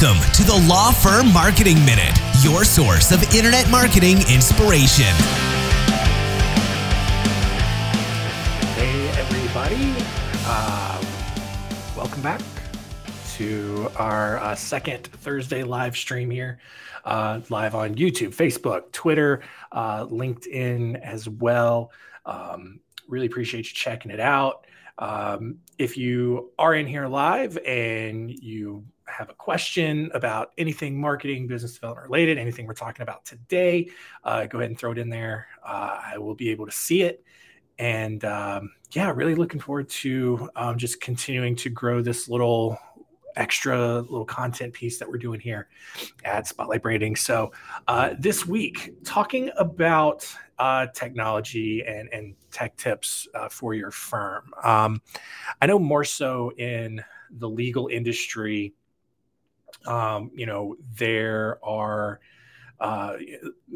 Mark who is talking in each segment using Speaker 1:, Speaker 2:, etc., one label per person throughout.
Speaker 1: Welcome to the Law Firm Marketing Minute, your source of internet marketing inspiration.
Speaker 2: Hey, everybody. Uh, welcome back to our uh, second Thursday live stream here, uh, live on YouTube, Facebook, Twitter, uh, LinkedIn as well. Um, really appreciate you checking it out. Um, if you are in here live and you have a question about anything marketing, business development related, anything we're talking about today, uh, go ahead and throw it in there. Uh, I will be able to see it. And um, yeah, really looking forward to um, just continuing to grow this little extra little content piece that we're doing here at Spotlight Branding. So uh, this week, talking about uh, technology and, and tech tips uh, for your firm. Um, I know more so in the legal industry, um, you know, there are uh,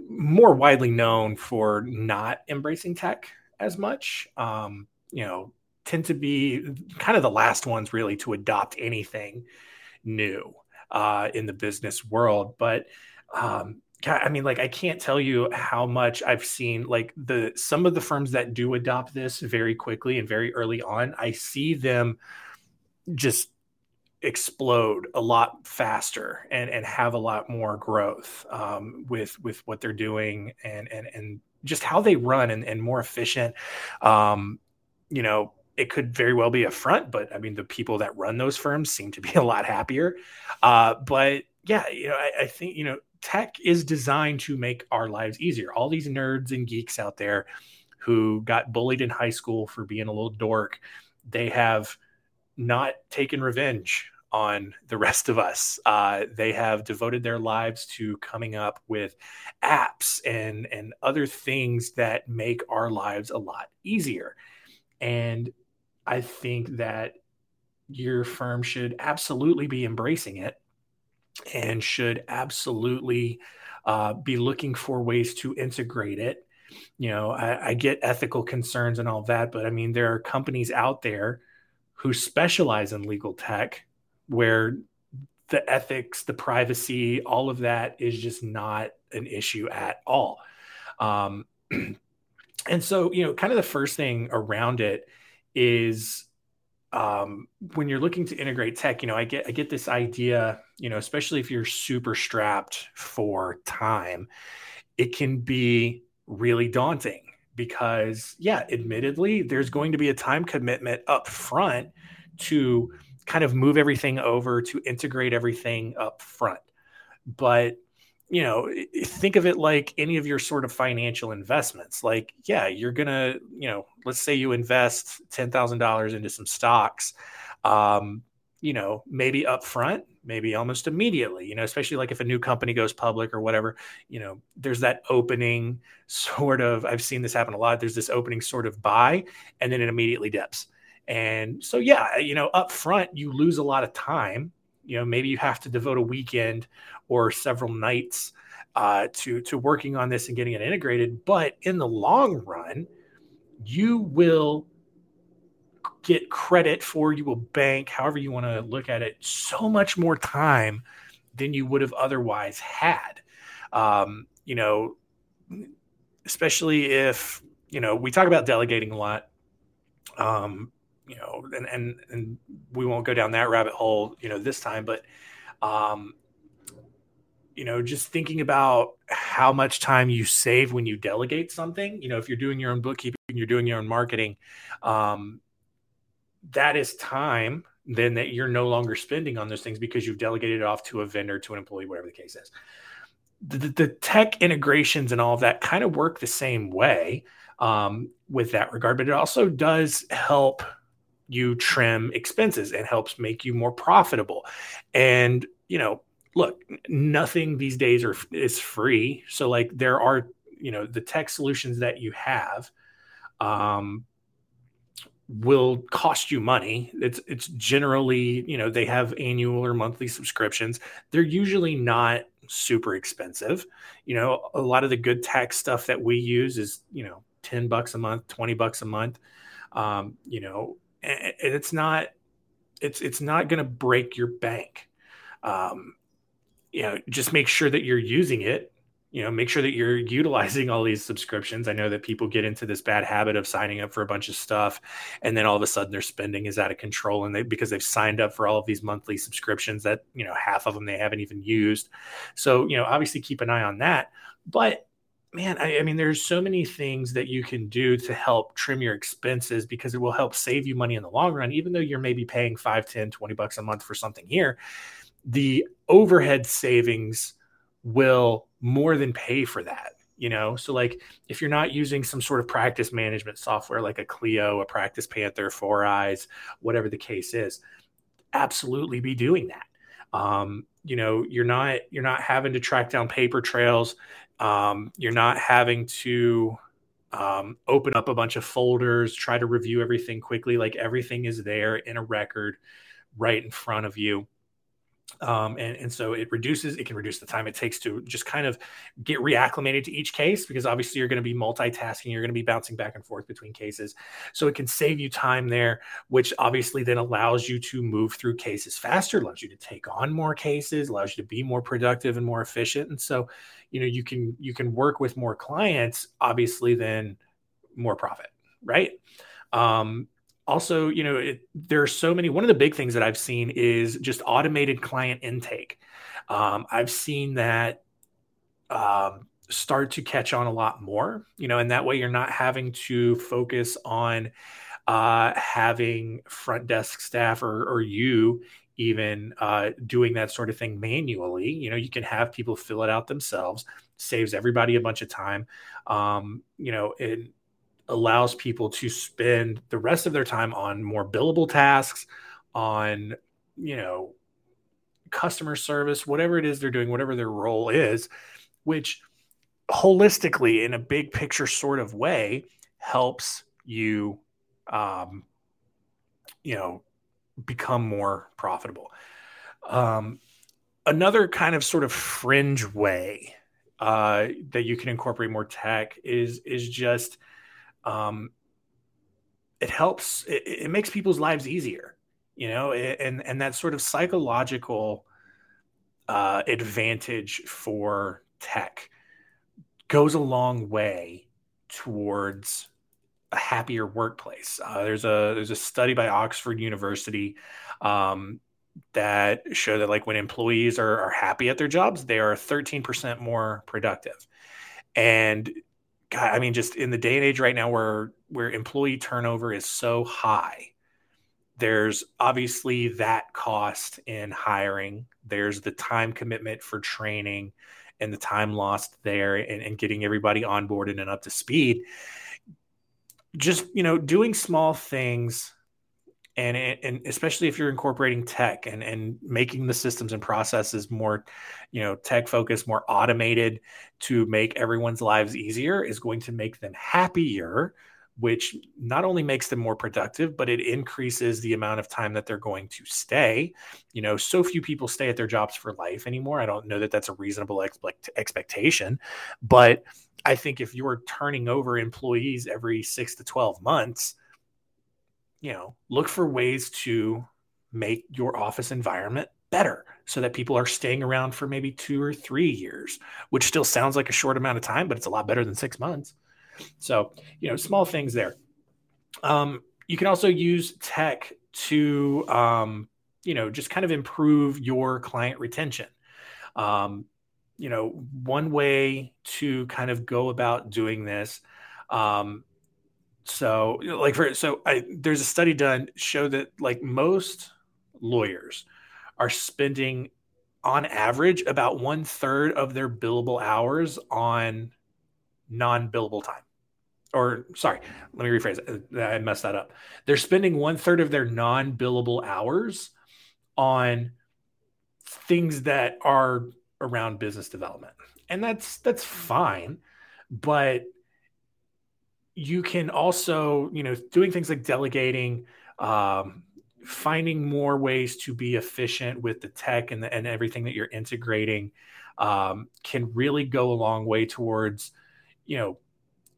Speaker 2: more widely known for not embracing tech as much. Um, you know, tend to be kind of the last ones really to adopt anything new uh, in the business world. But um, I mean, like I can't tell you how much I've seen like the some of the firms that do adopt this very quickly and very early on. I see them just explode a lot faster and and have a lot more growth um, with with what they're doing and and and just how they run and, and more efficient. Um, you know, it could very well be a front, but I mean, the people that run those firms seem to be a lot happier. Uh, but yeah, you know, I, I think you know, tech is designed to make our lives easier. All these nerds and geeks out there who got bullied in high school for being a little dork, they have not taken revenge on the rest of us. Uh, they have devoted their lives to coming up with apps and and other things that make our lives a lot easier. And I think that your firm should absolutely be embracing it and should absolutely uh, be looking for ways to integrate it. You know, I, I get ethical concerns and all that, but I mean, there are companies out there who specialize in legal tech where the ethics, the privacy, all of that is just not an issue at all. Um, and so, you know, kind of the first thing around it is um, when you're looking to integrate tech, you know, I get I get this idea, you know, especially if you're super strapped for time, it can be really daunting because, yeah, admittedly, there's going to be a time commitment up front to kind of move everything over to integrate everything up front. But you know, think of it like any of your sort of financial investments. Like, yeah, you're gonna, you know, let's say you invest ten thousand dollars into some stocks. Um, you know, maybe upfront, maybe almost immediately, you know, especially like if a new company goes public or whatever, you know, there's that opening sort of, I've seen this happen a lot. There's this opening sort of buy and then it immediately dips. And so, yeah, you know, up front, you lose a lot of time. You know, maybe you have to devote a weekend or several nights uh, to to working on this and getting it integrated. But in the long run, you will get credit for, you will bank, however you want to look at it, so much more time than you would have otherwise had. Um, you know, especially if you know we talk about delegating a lot. Um, you know, and and and we won't go down that rabbit hole, you know, this time, but um, you know, just thinking about how much time you save when you delegate something. You know, if you're doing your own bookkeeping, you're doing your own marketing, um, that is time then that you're no longer spending on those things because you've delegated it off to a vendor, to an employee, whatever the case is. The, the tech integrations and all of that kind of work the same way um, with that regard, but it also does help you trim expenses and helps make you more profitable. And, you know, look, nothing these days are is free. So like there are, you know, the tech solutions that you have um will cost you money. It's it's generally, you know, they have annual or monthly subscriptions. They're usually not super expensive. You know, a lot of the good tech stuff that we use is, you know, 10 bucks a month, 20 bucks a month. Um, you know, and it's not it's it's not going to break your bank. Um, you know, just make sure that you're using it. You know make sure that you're utilizing all these subscriptions. I know that people get into this bad habit of signing up for a bunch of stuff and then all of a sudden their spending is out of control and they because they've signed up for all of these monthly subscriptions that you know half of them they haven't even used. So you know obviously keep an eye on that. But man I, I mean there's so many things that you can do to help trim your expenses because it will help save you money in the long run even though you're maybe paying 5 10 20 bucks a month for something here. The overhead savings will more than pay for that you know? So like if you're not using some sort of practice management software like a clio a practice panther four eyes whatever the case is absolutely be doing that. Um, you know you're not you're not having to track down paper trails um, you're not having to um, open up a bunch of folders try to review everything quickly like everything is there in a record right in front of you um, and, and so it reduces, it can reduce the time it takes to just kind of get reacclimated to each case because obviously you're going to be multitasking, you're going to be bouncing back and forth between cases. So it can save you time there, which obviously then allows you to move through cases faster, allows you to take on more cases, allows you to be more productive and more efficient. And so, you know, you can you can work with more clients, obviously, then more profit, right? Um, also, you know, it, there are so many. One of the big things that I've seen is just automated client intake. Um, I've seen that um, start to catch on a lot more, you know, and that way you're not having to focus on uh, having front desk staff or, or you even uh, doing that sort of thing manually. You know, you can have people fill it out themselves, saves everybody a bunch of time. Um, you know, and allows people to spend the rest of their time on more billable tasks, on, you know, customer service, whatever it is they're doing, whatever their role is, which holistically, in a big picture sort of way, helps you, um, you know, become more profitable. Um, another kind of sort of fringe way uh, that you can incorporate more tech is is just um, it helps it, it, makes people's lives easier you know and and that sort of psychological uh, advantage for tech goes a long way towards a happier workplace. Uh, there's a there's a study by oxford university um, that show that like when employees are, are happy at their jobs they are 13% more productive. And God, I mean, just in the day and age right now where where employee turnover is so high, there's obviously that cost in hiring. There's the time commitment for training and the time lost there and, and getting everybody onboarded and up to speed. Just, you know, doing small things and and especially if you're incorporating tech and and making the systems and processes more you know tech focused more automated to make everyone's lives easier is going to make them happier which not only makes them more productive but it increases the amount of time that they're going to stay. You know so few people stay at their jobs for life anymore. I don't know that that's a reasonable ex- expectation but i think if you're turning over employees every 6 to 12 months you know, look for ways to make your office environment better so that people are staying around for maybe two or three years, which still sounds like a short amount of time, but it's a lot better than six months. So, you know, small things there. Um, you can also use tech to, um, you know, just kind of improve your client retention. Um, you know, one way to kind of go about doing this um, so like for so I there's a study done show that like most lawyers are spending on average about one third of their billable hours on non-billable time. Or sorry let me rephrase it. Uh, I messed that up. They're spending one third of their non-billable hours on things that are around business development. And that's that's fine but you can also, you know, doing things like delegating, um, finding more ways to be efficient with the tech and, the, and everything that you're integrating um, can really go a long way towards, you know,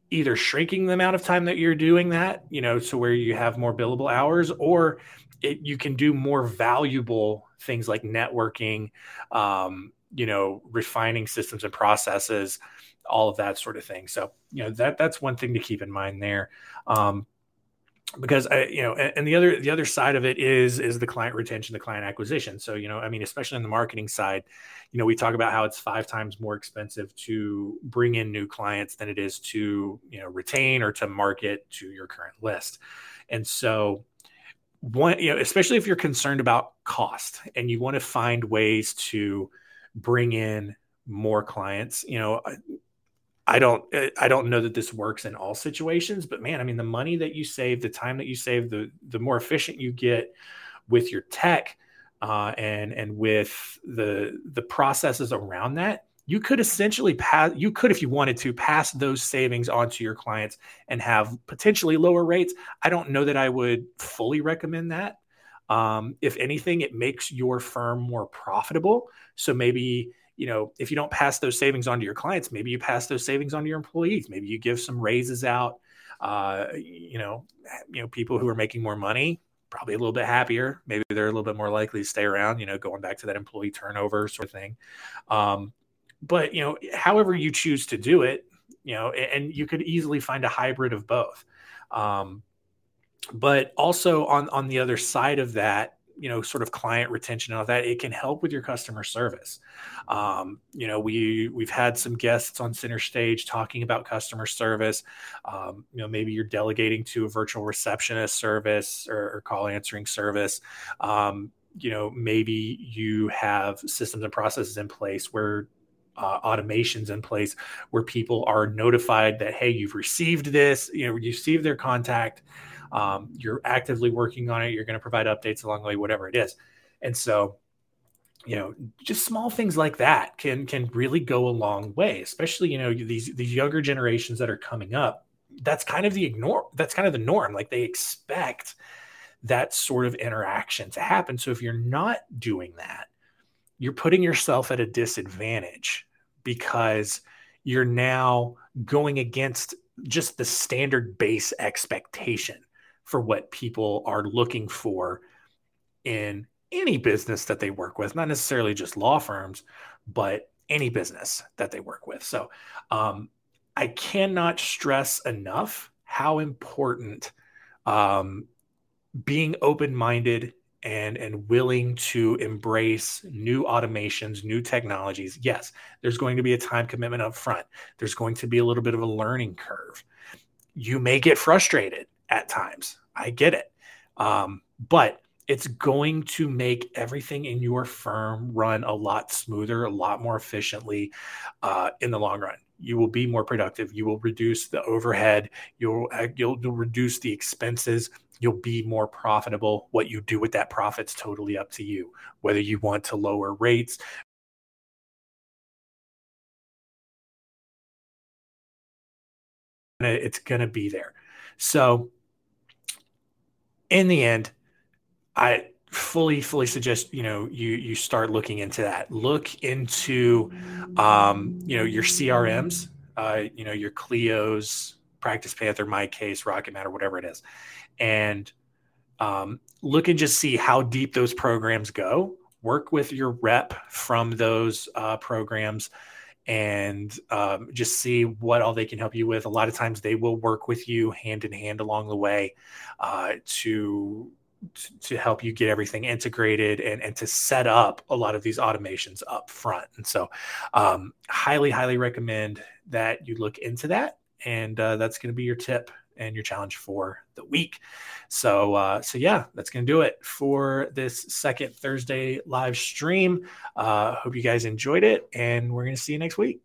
Speaker 2: either shrinking the amount of time that you're doing that, you know, to where you have more billable hours, or it, you can do more valuable things like networking, um, you know, refining systems and processes, all of that sort of thing. So, you know, that that's one thing to keep in mind there. Um, because I, you know, and, and the other the other side of it is is the client retention, the client acquisition. So, you know, I mean, especially on the marketing side, you know, we talk about how it's five times more expensive to bring in new clients than it is to, you know, retain or to market to your current list. And so, one, you know, especially if you're concerned about cost and you want to find ways to bring in more clients, you know, I don't I don't know that this works in all situations, but man, I mean the money that you save, the time that you save, the the more efficient you get with your tech uh, and and with the the processes around that, you could essentially pass you could if you wanted to pass those savings on to your clients and have potentially lower rates. I don't know that I would fully recommend that. Um, if anything, it makes your firm more profitable. So maybe you know, if you don't pass those savings on to your clients, maybe you pass those savings on to your employees. Maybe you give some raises out. Uh, you know, you know, people who are making more money probably a little bit happier. Maybe they're a little bit more likely to stay around. You know, going back to that employee turnover sort of thing. Um, but you know, however you choose to do it, you know, and you could easily find a hybrid of both. Um, but also on on the other side of that, you know sort of client retention and all that it can help with your customer service. Um, you know we we've had some guests on center stage talking about customer service. Um, you know maybe you're delegating to a virtual receptionist service or, or call answering service. Um, you know maybe you have systems and processes in place where uh, automations in place where people are notified that hey you've received this you know you received their contact um, you're actively working on it. You're going to provide updates along the way whatever it is. And so you know just small things like that can can really go a long way especially you know these these younger generations that are coming up. That's kind of the ignore that's kind of the norm. Like they expect that sort of interaction to happen. So if you're not doing that you're putting yourself at a disadvantage because you're now going against just the standard base expectation for what people are looking for in any business that they work with, not necessarily just law firms, but any business that they work with. So um, I cannot stress enough how important um, being open minded and and willing to embrace new automations new technologies. Yes there's going to be a time commitment up front there's going to be a little bit of a learning curve. You may get frustrated at times. I get it. Um, but it's going to make everything in your firm run a lot smoother, a lot more efficiently uh, in the long run. You will be more productive. You will reduce the overhead. You'll, uh, you'll you'll reduce the expenses. You'll be more profitable. What you do with that profit's totally up to you. Whether you want to lower rates, it's going to be there. So in the end, I fully fully suggest you know you you start looking into that. Look into um, you know your CRMs, uh, you know your Clio's, Practice Panther, My Case, Rocket Matter, whatever it is, and um, look and just see how deep those programs go. Work with your rep from those uh, programs and um, just see what all they can help you with. A lot of times they will work with you hand in hand along the way uh, to to help you get everything integrated and, and to set up a lot of these automations up front. And so, um, highly, highly recommend that you look into that. And uh, that's going to be your tip and your challenge for the week. So, uh, so yeah, that's to do it for this second Thursday live stream. Uh, hope you guys enjoyed it, and we're to see you next week.